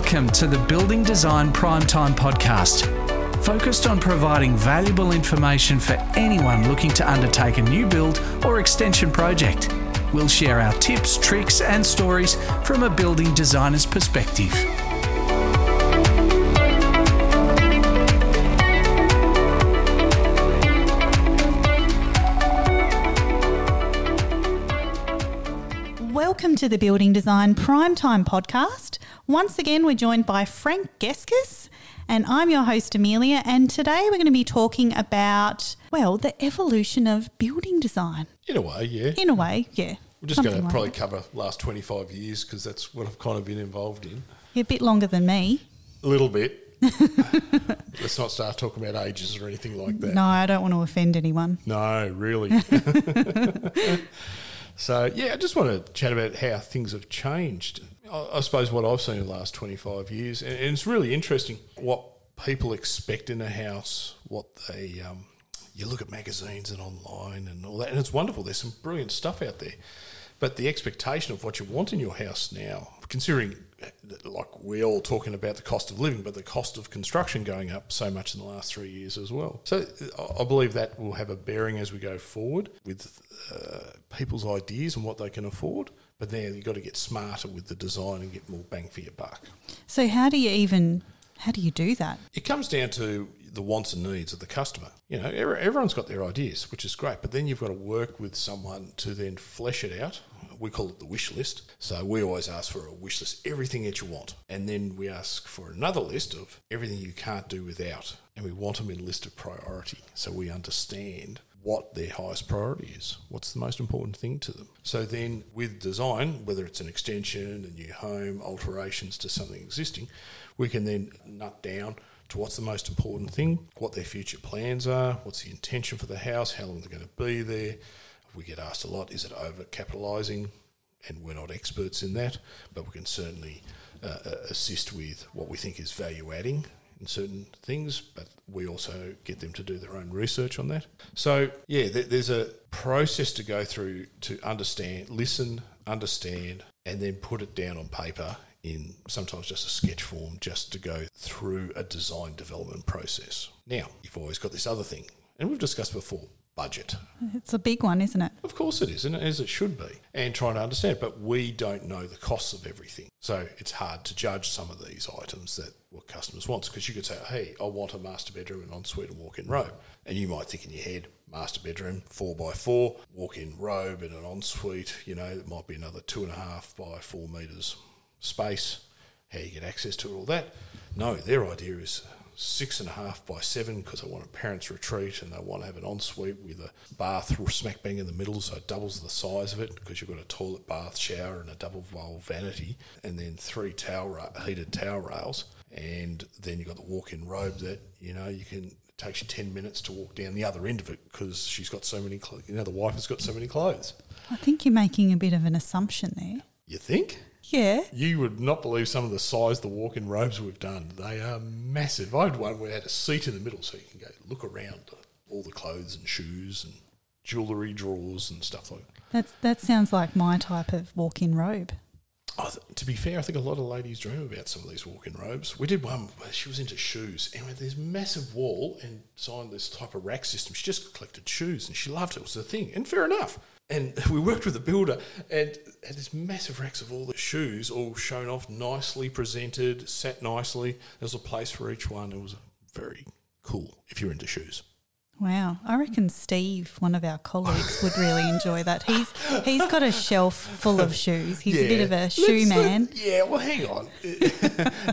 Welcome to the Building Design Primetime Podcast, focused on providing valuable information for anyone looking to undertake a new build or extension project. We'll share our tips, tricks, and stories from a building designer's perspective. Welcome to the Building Design Primetime Podcast. Once again, we're joined by Frank Geskis, and I'm your host, Amelia. And today we're going to be talking about, well, the evolution of building design. In a way, yeah. In a way, yeah. We're just going to probably that. cover last 25 years because that's what I've kind of been involved in. You're a bit longer than me. A little bit. Let's not start talking about ages or anything like that. No, I don't want to offend anyone. No, really. so, yeah, I just want to chat about how things have changed. I, suppose what I've seen in the last 25 years, and, it's really interesting what people expect in a house, what they. Um, you look at magazines and online and all that, and it's wonderful. There's some brilliant stuff out there. But the expectation of what you want in your house now, considering like we're all talking about the cost of living, but the cost of construction going up so much in the last three years as well. So I- I believe that will have a bearing as we go forward with uh, people's ideas and what they can afford. But now you've got to get smarter with the design and get more bang for your buck. So, how do you even, how do you do that? It comes down to the wants and needs of the customer. You know, everyone's got their ideas, which is great, but then you've got to work with someone to then flesh it out. We call it the wish list. So we always ask for a wish list, everything that you want. And then we ask for another list of everything you can't do without. And we want them in list of priority. So we understand what their highest priority is, what's the most important thing to them. So then with design, whether it's an extension, a new home, alterations to something existing, we can then nut down to what's the most important thing, what their future plans are, what's the intention for the house, how long they're going to be there. We get asked a lot, is it over capitalising? And we're not experts in that, but we can certainly uh, uh, assist with what we think is value adding in certain things, but we also get them to do their own research on that. So, yeah, there, there's a process to go through to understand, listen, understand, and then put it down on paper in sometimes just a sketch form just to go through a design development process. Now, you've always got this other thing, and we've discussed before budget. It's a big one, isn't it? Of course it is, and as it should be, and trying to understand. But we don't know the costs of everything, so it's hard to judge some of these items that what customers want. Because you could say, "Hey, I want a master bedroom, an ensuite, and walk-in robe," and you might think in your head, "Master bedroom, four by four, walk-in robe, and an ensuite." You know, it might be another two and a half by four meters space. How you get access to it, all that. No, their idea is six and a half by seven because I want a parents' retreat and they want to have an ensuite with a bath smack bang in the middle, so it doubles the size of it because you've got a toilet, bath, shower, and a double valve vanity, and then three towel ra- heated towel rails, and then you've got the walk-in robe that you know you can. It takes you ten minutes to walk down the other end of it because she's got so many. Cl- you know, the wife has got so many clothes. I think you're making a bit of an assumption there. You think? Yeah. You would not believe some of the size the walk-in robes we've done. They are massive. I had one where it had a seat in the middle so you can go look around all the clothes and shoes and jewellery drawers and stuff like that. That's, that sounds like my type of walk in robe. I th- to be fair, I think a lot of ladies dream about some of these walk-in robes. We did one where she was into shoes and we had this massive wall and signed this type of rack system. She just collected shoes and she loved it. It was the thing. And fair enough. And we worked with the builder and had this massive racks of all the shoes all shown off, nicely presented, sat nicely. There was a place for each one. It was very cool if you're into shoes. Wow, I reckon Steve, one of our colleagues, would really enjoy that. He's he's got a shelf full of shoes. He's a bit of a shoe Let's- man. yeah, well, hang on.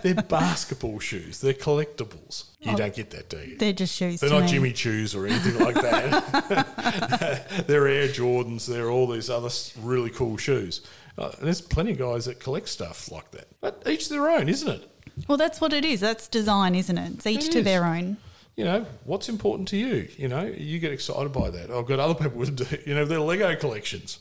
They're basketball shoes. They're collectibles. You don't get that, do you? They're just shoes. They're not me. Jimmy Choos or anything like that. they're Air Jordans. They're all these other really cool shoes. Uh, and there's plenty of guys that collect stuff like that. But each their own, isn't it? Well, that's what it is. That's design, isn't it? It's each It to is. their own. You know, what's important to you? You know, you get excited by that. Oh, I've got other people with, you know, their Lego collections.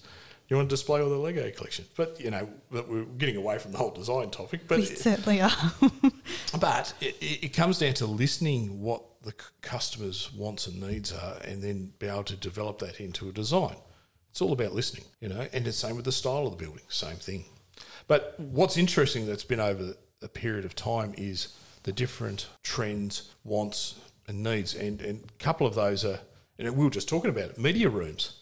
You want to display all their Lego collections. But, you know, but we're getting away from the whole design topic. But We certainly are. But it, it it comes down to listening what the customer's wants and needs are, and then be able to develop that into a design. It's all about listening, you know. And the same with the style of the building, same thing. But what's interesting that's been over a period of time is the different trends, wants, and needs. And, and a couple of those are, and we were just talking about it, media rooms.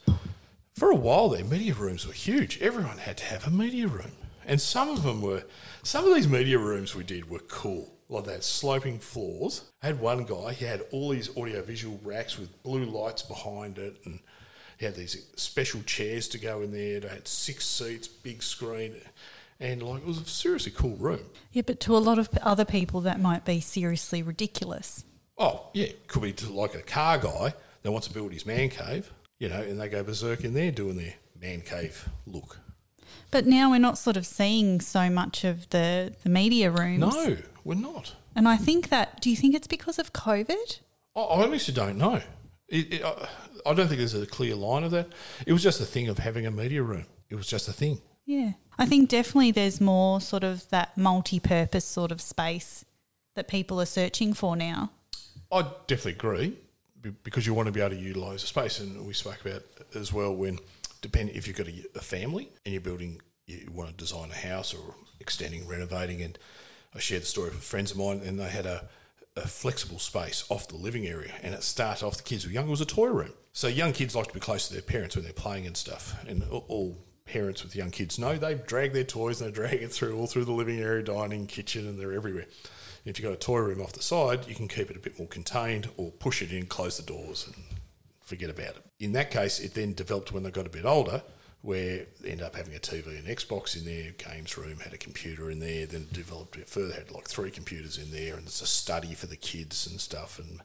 For a while there, media rooms were huge. Everyone had to have a media room. And some of them were, some of these media rooms we did were cool. Like that sloping floors. I had one guy, he had all these audiovisual racks with blue lights behind it and he had these special chairs to go in there. They had six seats, big screen, and like it was a seriously cool room. Yeah, but to a lot of other people, that might be seriously ridiculous. Oh yeah, could be like a car guy that wants to build his man cave, you know, and they go berserk in there doing their man cave look. But now we're not sort of seeing so much of the, the media rooms. No, we're not. And I think that, do you think it's because of COVID? I I honestly don't know. It, it, I, I don't think there's a clear line of that. It was just a thing of having a media room. It was just a thing. Yeah. I think definitely there's more sort of that multi purpose sort of space that people are searching for now. I definitely agree because you want to be able to utilise the space, and we spoke about as well when depending if you've got a, a family and you're building, you want to design a house or extending, renovating, and I shared the story with friends of mine, and they had a, a flexible space off the living area, and it started off the kids were young. It was a toy room, so young kids like to be close to their parents when they're playing and stuff, and all- all parents with young kids know they drag their toys and they drag it through all through the living area, dining, kitchen, and they're everywhere. If you've got a toy room off the side, you can keep it a bit more contained or push it in, close the doors, and forget about it. In that case, it then developed when they got a bit older, where they ended up having a TV and Xbox in there, games room, had a computer in there, then developed it further, had like three computers in there, and it's a study for the kids and stuff. And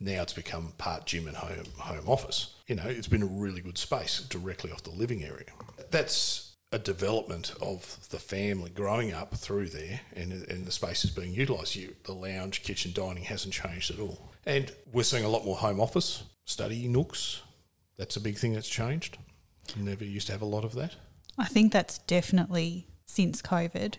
now it's become part gym and home home office. You know, it's been a really good space directly off the living area. That's a development of the family growing up through there, and, and the space is being utilised. You, the lounge, kitchen, dining hasn't changed at all. And we're seeing a lot more home office, study nooks. That's a big thing that's changed. Never used to have a lot of that. I think that's definitely since COVID.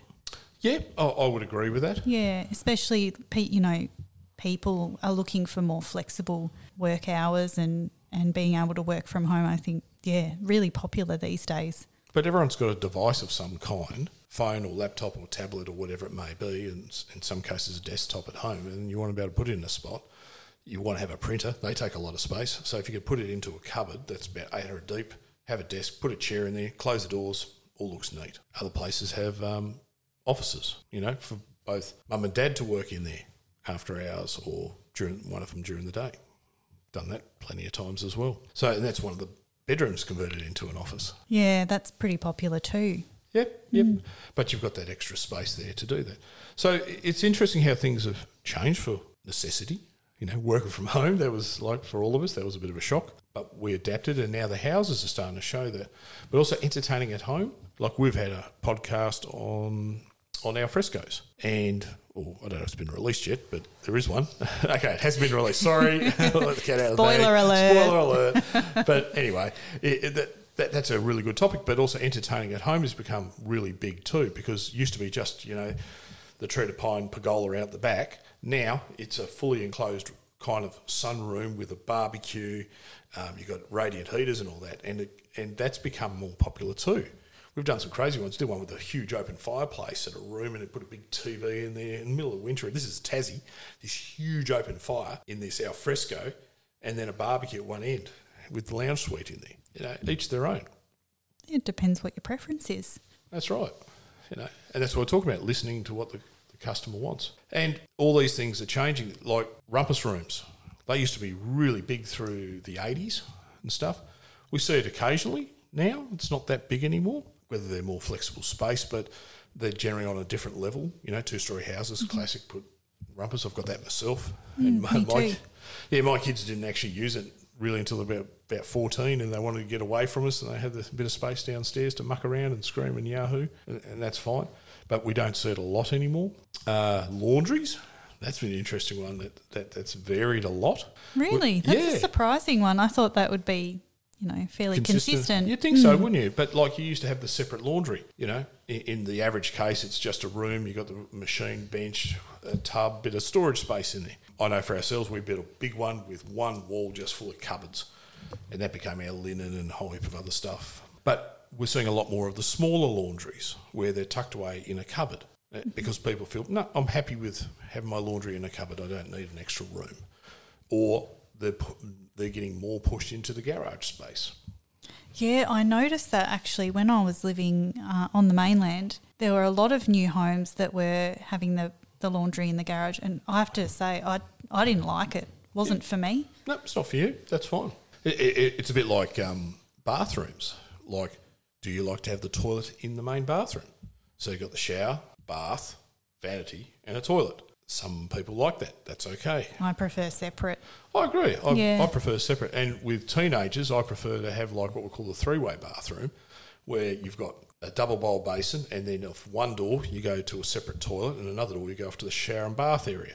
Yeah, I, I would agree with that. Yeah, especially pe- you know, people are looking for more flexible work hours and and being able to work from home. I think yeah, really popular these days. But everyone's got a device of some kind, phone or laptop or tablet or whatever it may be, and in some cases a desktop at home, and you want to be able to put it in a spot. You want to have a printer; they take a lot of space. So if you could put it into a cupboard that's about 800 deep, have a desk, put a chair in there, close the doors, all looks neat. Other places have um, offices, you know, for both mum and dad to work in there after hours or during one of them during the day. Done that plenty of times as well. So that's one of the bedrooms converted into an office. Yeah, that's pretty popular too. Yep, yep. Hmm. But you've got that extra space there to do that. So it's interesting how things have changed for necessity. You know, working from home, that was like for all of us, that was a bit of a shock. But we adapted, and now the houses are starting to show that. But also entertaining at home. Like we've had a podcast on on al frescos, and oh, I don't know if it's been released yet, but there is one. okay, it has been released. Sorry, Let the cat out of the bag. Spoiler alert. Spoiler alert. but anyway, it, it, that, that, that's a really good topic. But also, entertaining at home has become really big too, because it used to be just you know the treated pine pergola out the back. Now it's a fully enclosed kind of sunroom with a barbecue. Um, you've got radiant heaters and all that, and it, and that's become more popular too. We've done some crazy ones. Did one with a huge open fireplace at a room, and it put a big TV in there in the middle of winter. This is Tassie. This huge open fire in this al fresco, and then a barbecue at one end with the lounge suite in there. You know, each their own. It depends what your preference is. That's right. You know, and that's what we're talking about: listening to what the, the customer wants. And all these things are changing, like rumpus rooms. They used to be really big through the '80s and stuff. We see it occasionally now. It's not that big anymore. Whether they're more flexible space, but they're generally on a different level. You know, two-story houses, classic put rumpus. I've got that myself. and my, me my- too. yeah, my kids didn't actually use it really until about about fourteen, and they wanted to get away from us, and they had a bit of space downstairs to muck around and scream and yahoo, and, and that's fine. But we don't see it a lot anymore. Uh, laundries. That's been an interesting one that, that that's varied a lot. Really, We- that's yeah. a surprising one. I thought that would be you know fairly consistent. You'd think so, wouldn't you? But like you used to have the separate laundry. You know, in, in the average case, it's just a room. You've got the machine, bench, a tub, bit of storage space in there. I know for ourselves, we built a big one with one wall just full of cupboards, and that became our linen and a whole heap of other stuff. But we're seeing a lot more of the smaller laundries where they're tucked away in a cupboard. uh, because people feel no, I'm happy with having my laundry in a cupboard. I don't need an extra room, or they're they're getting more pushed into the garage space. Yeah, I noticed that actually when I was living uh, on the mainland, there were a lot of new homes that were having the, the laundry in the garage, and I have to say, I I didn't like it. wasn't for me. No, it's not for you. That's fine. It, it, it's a bit like um, bathrooms. Like, do you like to have the toilet in the main bathroom? So you've got the shower, bath, vanity, and a toilet. Some people like that. That's okay. I prefer separate. I agree. I, Yeah. I prefer separate. And with teenagers, I prefer to have like what we call the three way bathroom, where you've got a double bowl basin, and then off one door you go to a separate toilet, and another door you go off to the shower and bath area.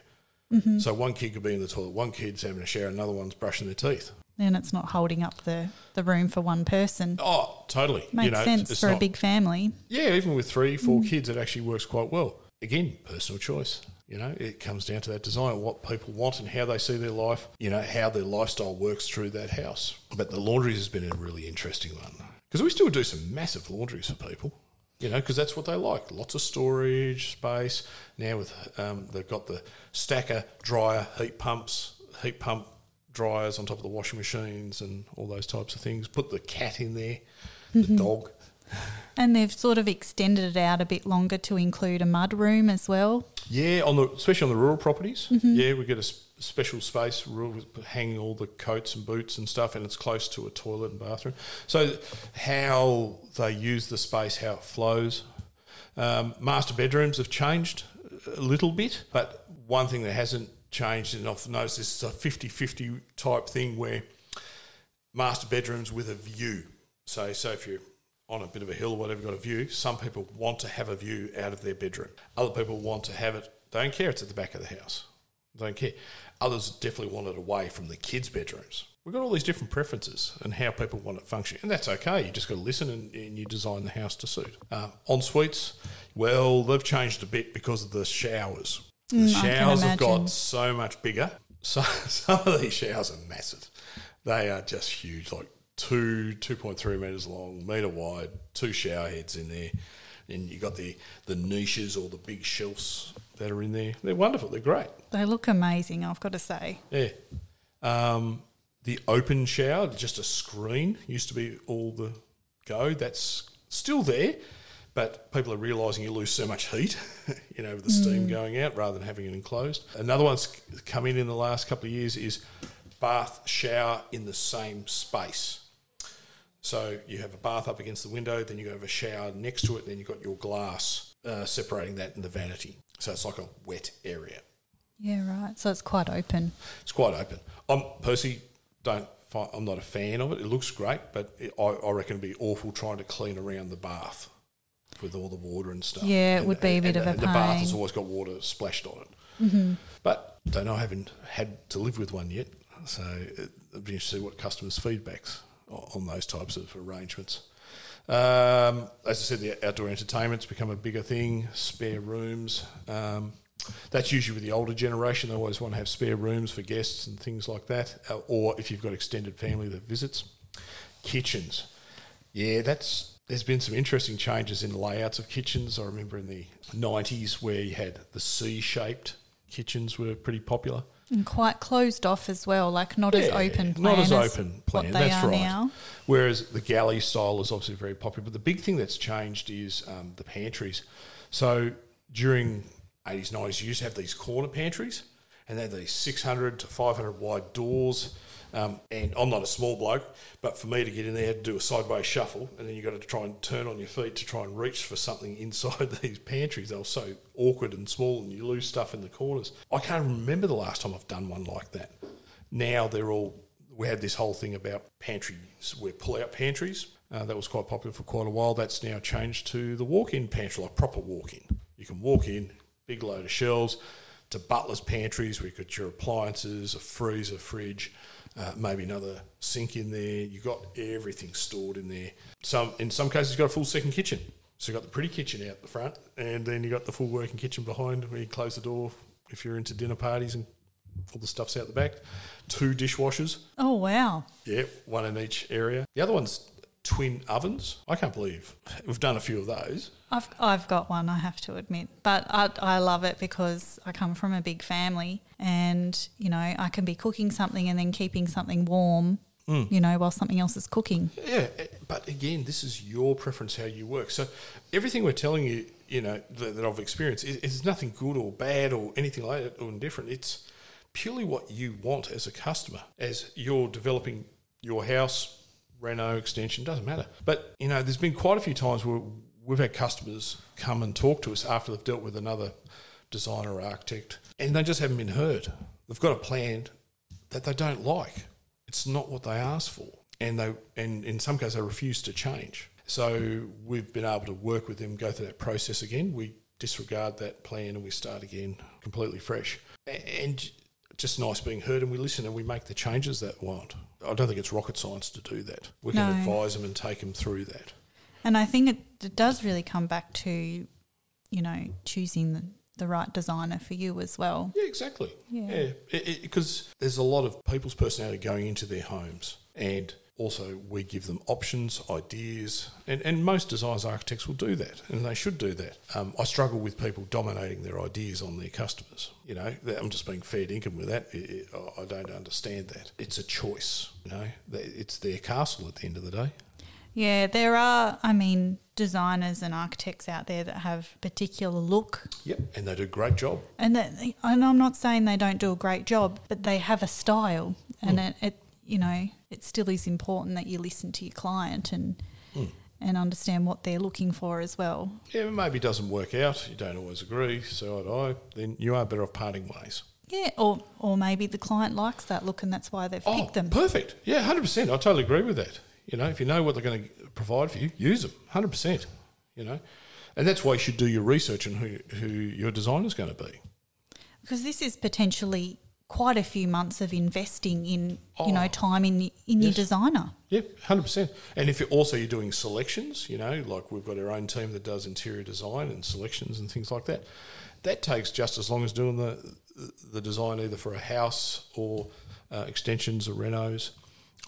Mm-hmm. So one kid could be in the toilet, one kid's having a shower, another one's brushing their teeth. Then it's not holding up the, the room for one person. Oh, totally. Makes you know, sense for a big family. Yeah, even with three, four Mm. kids, it actually works quite well. Again, personal choice. You know, it comes down to that design, what people want and how they see their life, you know, how their lifestyle works through that house. But the laundries has been a really interesting one because we still do some massive laundries for people, you know, because that's what they like. Lots of storage space. Now with um, they've got the stacker, dryer, heat pumps, heat pump dryers on top of the washing machines and all those types of things. Put the cat in there, the dog. And they've sort of extended it out a bit longer to include a mud room as well. Yeah, on the especially on the rural properties. Mm-hmm. Yeah, we get a special space, rural, hanging all the coats and boots and stuff, and it's close to a toilet and bathroom. So, how they use the space, how it flows. Um, master bedrooms have changed a little bit, but one thing that hasn't changed, and I've noticed this is a 50 50 type thing where master bedrooms with a view. So, so if you're on a bit of a hill or whatever, got a view. Some people want to have a view out of their bedroom. Other people want to have it. They don't care. It's at the back of the house. They don't care. Others definitely want it away from the kids' bedrooms. We've got all these different preferences and how people want it functioning, and that's okay. You just got to listen and, and you design the house to suit. Uh, en suites, well, they've changed a bit because of the showers. The Mm, can showers have got so much bigger. So, some of these showers are massive. They are just huge, like two, 2.3 metres long, metre wide, two shower heads in there. And you got the, the niches or the big shelves that are in there. They're wonderful. They're great. They look amazing, I've got to say. Yeah. Um, the open shower, just a screen, used to be all the go. That's still there, but people are realising you lose so much heat, you know, with the steam going out rather than having it enclosed. Another one's come in in the last couple of years is bath shower in the same space. So you have a bath up against the window, then you have a shower next to it, then you've got your glass uh, separating that in the vanity. So it's like a wet area. Yeah, right. So it's quite open. It's quite open. I'm personally don't. Find, I'm not a fan of it. It looks great, but it, I, I reckon it'd be awful trying to clean around the bath with all the water and stuff. Yeah, it And- would be a bit and of a pain. The bath has always got water splashed on it. Mm-hmm. But don't know. I haven't had to live with one yet, so it'd be interesting to see what customers' feedbacks on those types of arrangements. Um, as I said, the outdoor entertainment's become a bigger thing. Spare rooms. Um, that's usually with the older generation. They always want to have spare rooms for guests and things like that. Uh, or if you've got extended family that visits. Kitchens. Yeah, that's there's been some interesting changes in layouts of kitchens. I remember in the 90s where you had the C-shaped kitchens were pretty popular. And quite closed off as well, like not as open plan Not as open plan. That's right. now. Whereas the galley style is obviously very popular. But the big thing that's changed is um, the pantries. So during 80s, 90s, you used to have these corner pantries and they had these 600 to 500 wide doors. Um, and I'm not a small bloke, but for me to get in there, to do a sideways shuffle, and then you've got to try and turn on your feet to try and reach for something inside these pantries. They were so awkward and small, and you lose stuff in the corners. I can't remember the last time I've done one like that. Now they're all. We had this whole thing about pantries, where pull-out pantries. Uh, that was quite popular for quite a while. That's now changed to the walk-in pantry, like proper walk-in. You can walk in, big load of shelves, to butler's pantries where you've got your appliances, a freezer, fridge, uh, maybe another sink in there. You've got everything stored in there. Some in some cases, you've got a full second kitchen. So you've got the pretty kitchen out the front, and then you've got the full working kitchen behind where you close the door if you're into dinner parties and all the stuff's out the back. Two dishwashers. Oh wow. Yeah, one in each area. The other one's twin ovens. I can't believe we've done a few of those. I've, I've got one, I have to admit. But I, I love it because I come from a big family and, you know, I can be cooking something and then keeping something warm, you know, while something else is cooking. Yeah, eh, but again, this is your preference how you work. So everything we're telling you, you know, that, that I've experienced is, is nothing good or bad or anything like that or indifferent. It's purely what you want as a customer as you're developing your house, reno, extension, doesn't matter. But, you know, there's been quite a few times where we've had customers come and talk to us after they've dealt with another designer or architect and they just haven't been heard. They've got a plan that they don't like. It's not what they asked for. And they and in some cases they refuse to change. So we've been able to work with them, go through that process again. We disregard that plan and we start again completely fresh. And just nice being heard and we listen and we make the changes that we want. I don't think it's rocket science to do that. We can No. advise them and take them through that. And I think it, it does really come back to, you know, choosing the, the right designer for you as well. Yeah, exactly. Yeah. Because there's a lot of people's personality going into their homes, and also we give them options, ideas, and, and most designers, architects will do that, and they should do that. Um, I struggle with people dominating their ideas on their customers. You know, I'm just being fair dinkum with that. It- it- I don't understand that. It's a choice. You know, it's their castle at the end of the day. Yeah, there are, I mean, designers and architects out there that have particular look. Yep, and they do a great job. And, that, and I'm not saying they don't do a great job, but they have a style. And Hmm. it, it, you know, it still is important that you listen to your client and, Hmm. and understand what they're looking for as well. Yeah, maybe it doesn't work out. You don't always agree. So do I. Then you are better off parting ways. Yeah, or, or maybe the client likes that look and that's why they've picked them. Oh, Perfect. Yeah, hundred percent. I totally agree with that. You know, if you know what they're going to provide for you, use them. Hundred percent. You know, and that's why you should do your research on who who your designer's going to be. Because this is potentially quite a few months of investing in, you know, Oh, time in, in your designer. Yeah, hundred percent. And if you're also you're doing selections, you know, like we've got our own team that does interior design and selections and things like that. That takes just as long as doing the the design either for a house or uh, extensions or renos,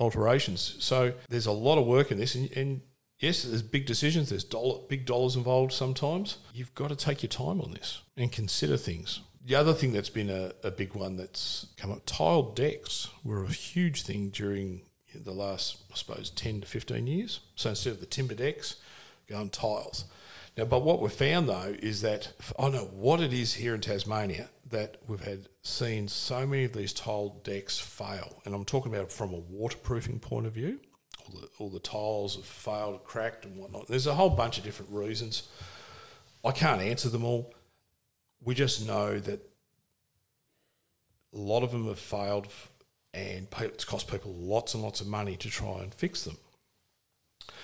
alterations. So there's a lot of work in this, and, and yes, there's big decisions. There's dollar, big dollars involved sometimes. You've got to take your time on this and consider things. The other thing that's been a, a big one that's come up, tiled decks were a huge thing during the last, I suppose, 10 to 15 years. So instead of the timber decks, going tiles. Now, but what we've found though is that I don't know what it is here in Tasmania that we've had seen so many of these tiled decks fail. And I'm talking about from a waterproofing point of view. All the, all the tiles have failed, cracked, and whatnot. There's a whole bunch of different reasons. I can't answer them all. We just know that a lot of them have failed and it's cost people lots and lots of money to try and fix them.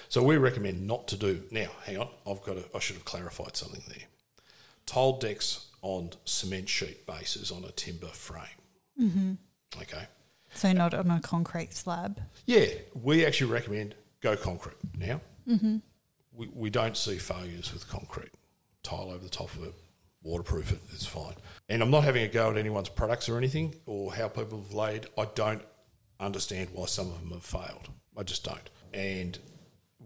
So we recommend not to do. Now, hang on, I've got to, I should have clarified something there. Tiled decks on cement sheet bases on a timber frame. Mm-hmm. Okay. So not on a concrete slab. Yeah, we actually recommend go concrete now. Mm-hmm. We, we don't see failures with concrete. Tile over the top of it, waterproof it, it's fine. And I'm not having a go at anyone's products or anything or how people have laid. I don't understand why some of them have failed. I just don't. And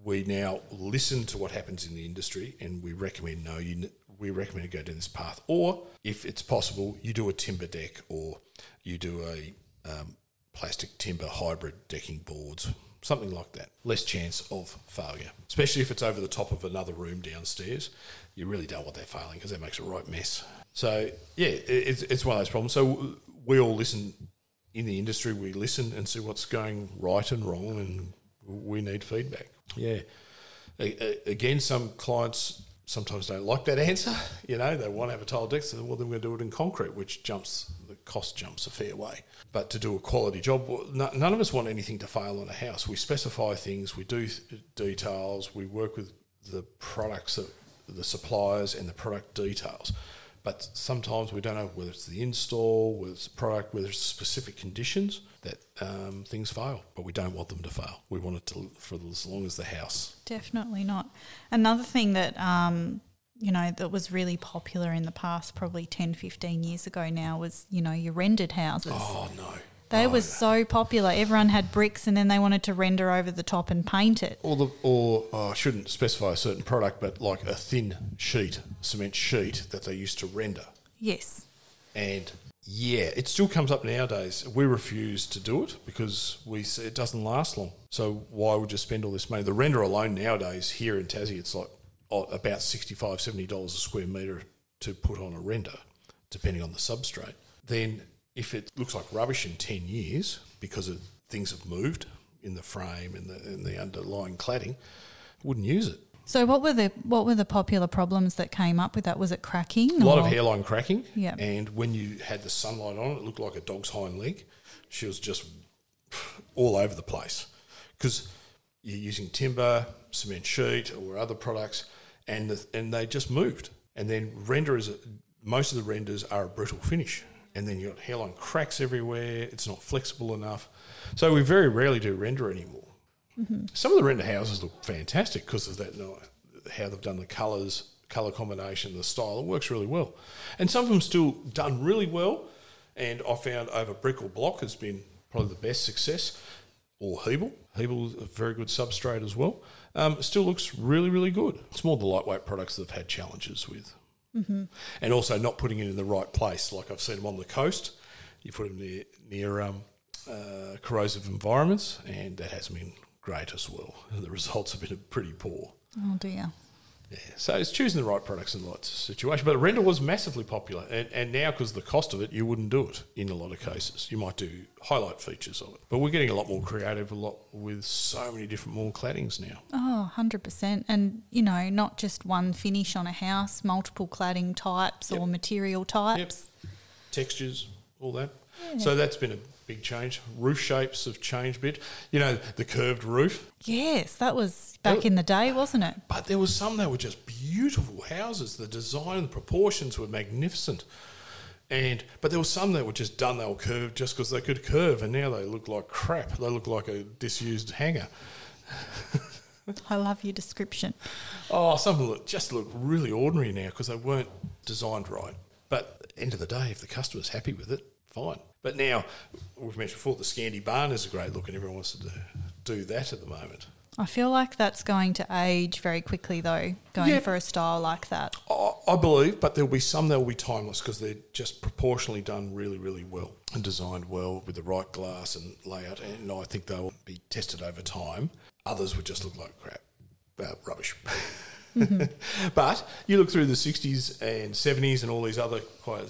we now listen to what happens in the industry and we recommend no, you, we recommend to go down this path. Or if it's possible, you do a timber deck or you do a um, plastic timber hybrid decking boards, something like that. Less chance of failure, especially if it's over the top of another room downstairs. You really don't want that failing because that makes a right mess. So yeah, it's, it's one of those problems. So we all listen in the industry. We listen and see what's going right and wrong, and we need feedback. Yeah. Again, some clients sometimes don't like that answer. You know, they want to have a tile deck, so well, then we're going to do it in concrete, which jumps cost jumps a fair way. But to do a quality job, none of us want anything to fail on a house. We specify things, we do details, we work with the products that the suppliers and the product details. But sometimes we don't know whether it's the install, whether it's the product, whether it's specific conditions that um, things fail. But we don't want them to fail. We want it to for as long as the house. Definitely not. Another thing that, um, you know, that was really popular in the past, probably 10, 15 years ago now, was, you know, your rendered houses. Oh no! They Oh, were so popular. Everyone had bricks and then they wanted to render over the top and paint it. Or the or oh, I shouldn't specify a certain product, but like a thin sheet, cement sheet that they used to render. Yes. And yeah, it still comes up nowadays. We refuse to do it because we it doesn't last long. So why would you spend all this money? The render alone nowadays here in Tassie, it's like about $65, $70 a square metre to put on a render, depending on the substrate. Then if it looks like rubbish in 10 years because of things have moved in the frame and the, and the underlying cladding, wouldn't use it. So what were the what were the popular problems that came up with that? Was it cracking? A lot of hairline cracking. Yeah. And when you had the sunlight on, it looked like a dog's hind leg. She was just all over the place because you're using timber, cement sheet, or other products, and the, and they just moved. And then render is most of the renders are a brittle finish, and then you've got hairline cracks everywhere. It's not flexible enough, so we very rarely do render anymore. Mm-hmm. Some of the render houses look fantastic because of that, how they've done the colours, colour combination, the style. It works really well. And some of them still done really well. And I found over brick or block has been probably the best success. Or Hebel. Hebel is a very good substrate as well. Um, still looks really, really good. It's more the lightweight products that have had challenges with. And also not putting it in the right place. Like I've seen them on the coast. You put them near, near um, uh, corrosive environments, and that hasn't been great as well. The results have been pretty poor. Oh dear. Yeah, so it's choosing the right products in the right situation. But render was massively popular, and, and now because of the cost of it, you wouldn't do it in a lot of cases. You might do highlight features of it, but we're getting a lot more creative, a lot with so many different more claddings now. Oh, 100%. And, you know, not just one finish on a house, multiple cladding types or material types. textures, all that. So that's been a big change. Roof shapes have changed a bit. You know, the curved roof. Yes, that was back in the day, wasn't it? But there were some that were just beautiful houses. The design, the proportions were magnificent. And but there were some that were just done. They were curved just because they could curve, and now they look like crap. They look like a disused hanger. I love your description. Oh, some of them look, just look really ordinary now because they weren't designed right. But end of the day, if the customer's happy with it, fine. But now we've mentioned before the Scandi barn is a great look, and everyone wants to do, do that at the moment. I feel like that's going to age very quickly, though, going Yeah. for a style like that. I I believe, but there'll be some that will be timeless because they're just proportionally done really, really well and designed well with the right glass and layout. And I think they'll be tested over time. Others would just look like crap, uh, rubbish. but you look through the 60s and 70s and all these other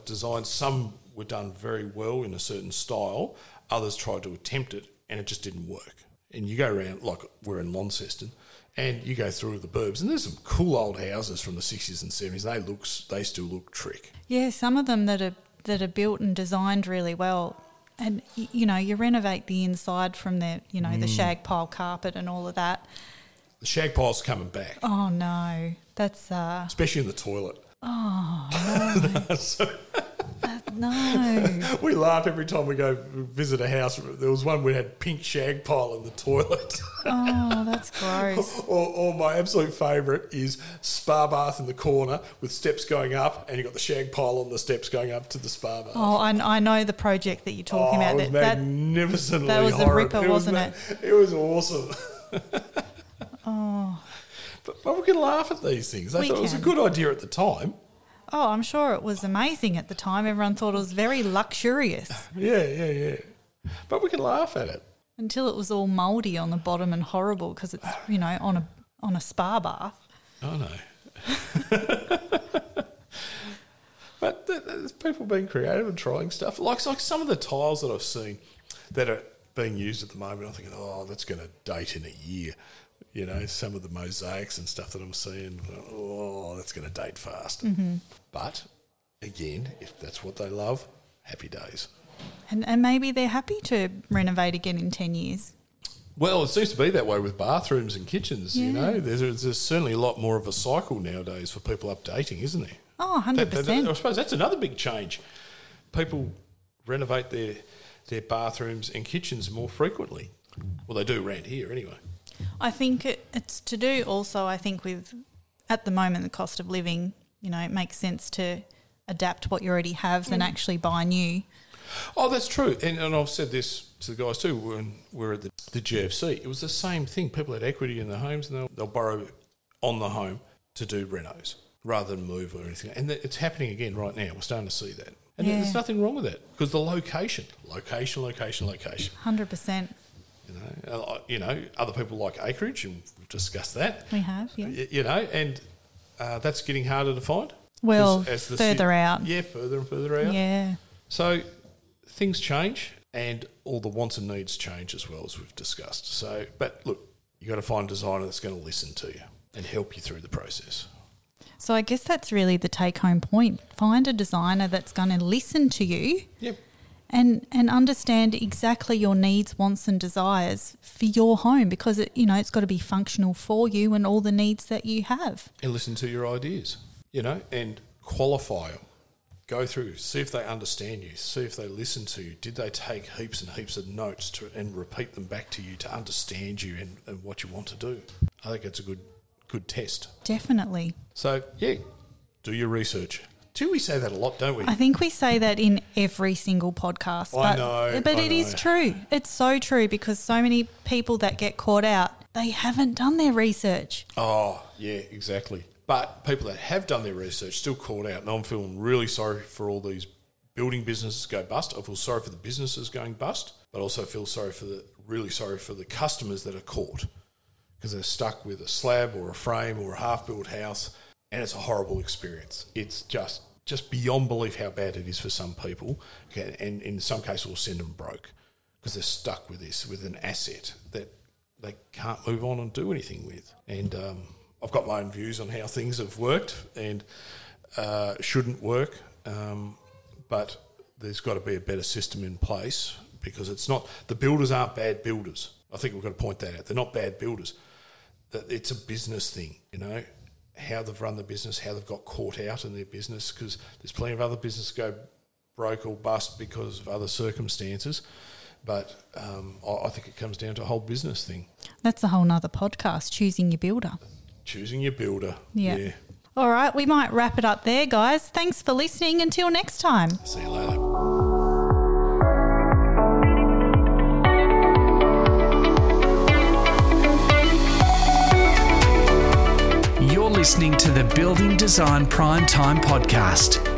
designs, some were done very well in a certain style, others tried to attempt it and it just didn't work. And you go around, like we're in Launceston, and you go through the burbs, and there's some cool old houses from the 60s and 70s. They looks, they still look trick. Yeah, some of them that are that are built and designed really well. And you know, you renovate the inside from the, you know, the shag pile carpet and all of that. The shag pile's coming back, Oh no, that's uh, especially in the toilet. Oh, no. We laugh every time we go visit a house. There was one we had pink shag pile in the toilet. Oh, that's gross. or, or my absolute favourite is spa bath in the corner with steps going up, and you've got the shag pile on the steps going up to the spa bath. Oh, I, I know the project that you're talking Oh, about. it was That, that magnificently that was a ripper, It was wasn't ma- It was awesome. oh. But, but we can laugh at these things. I We thought it was a good idea at the time. Oh, I'm sure it was amazing at the time. Everyone thought it was very luxurious Yeah, yeah, yeah. But we can laugh at it. until it was all mouldy on the bottom and horrible because it's you know on a on a spa bath. I know. but th- th- there's people being creative and trying stuff. Like, like some of the tiles that I've seen that are being used at the moment, I'm thinking, oh, that's going to date in a year. You know, some of the mosaics and stuff that I'm seeing, oh, that's going to date fast. Mm-hmm. But again, if that's what they love, happy days. And and maybe they're happy to renovate again in ten years. Well, it seems to be that way with bathrooms and kitchens. You know, there's, there's certainly a lot more of a cycle nowadays for people updating, isn't there? Oh, 100 That- that- I suppose that's another big change. People renovate their their bathrooms and kitchens more frequently. Well, they do around here anyway. I think it, it's to do also. I think with at the moment the cost of living, you know, it makes sense to adapt what you already have than mm. actually buy new. Oh, that's true. And, and I've said this to the guys too when we are at the, the GFC. It was the same thing. People had equity in their homes and they'll, they'll borrow on the home to do renos rather than move or anything. And it's happening again right now. We're starting to see that. And Yeah. there's nothing wrong with that because the location, location, location, location. 100%. You know, you know, other people like acreage, and we've discussed that. We have, yeah. You know, and uh, that's getting harder to find. Well, As- as the further out. Yeah, further and further out. Yeah. So things change, and all the wants and needs change as well as we've discussed. So, but look, you got to find a designer that's going to listen to you and help you through the process. So I guess that's really the take home point. Find a designer that's going to listen to you Yep. And and understand exactly your needs, wants and desires for your home because it you know it's got to be functional for you and all the needs that you have. And listen to your ideas, you know, and qualify them. Go through, see if they understand you, see if they listen to you. Did they take heaps and heaps of notes to, and repeat them back to you to understand you and, and what you want to do? I think it's a good good test. Definitely. So yeah, do your research. Do we say that a lot, don't we? I think we say that in every single podcast. I but, know, But I it is know. true. It's so true because so many people that get caught out, they haven't done their research. Oh, yeah, exactly. But people that have done their research still caught out, and I'm feeling really sorry for all these building businesses go bust. I feel sorry for the businesses going bust, but also feel sorry for the really sorry for the customers that are caught because they're stuck with a slab or a frame or a half-built house, and it's a horrible experience. It's just just beyond belief how bad it is for some people, okay, and in some cases we'll send them broke because they're stuck with this with an asset that they can't move on and do anything with. And um, I've got my own views on how things have worked and uh, shouldn't work, um, but there's got to be a better system in place because it's not the builders aren't bad builders. I think we've got to point that out. They're not bad builders. It's a business thing, you know, how they've run the business, how they've got caught out in their business because there's plenty of other businesses go broke or bust because of other circumstances. But um, I, I think it comes down to a whole business thing. That's a whole nother podcast, choosing your builder. Choosing your builder. Yeah. All right, we might wrap it up there, guys. Thanks for listening. Until next time. See you later. Listening to the Building Design Prime Time podcast.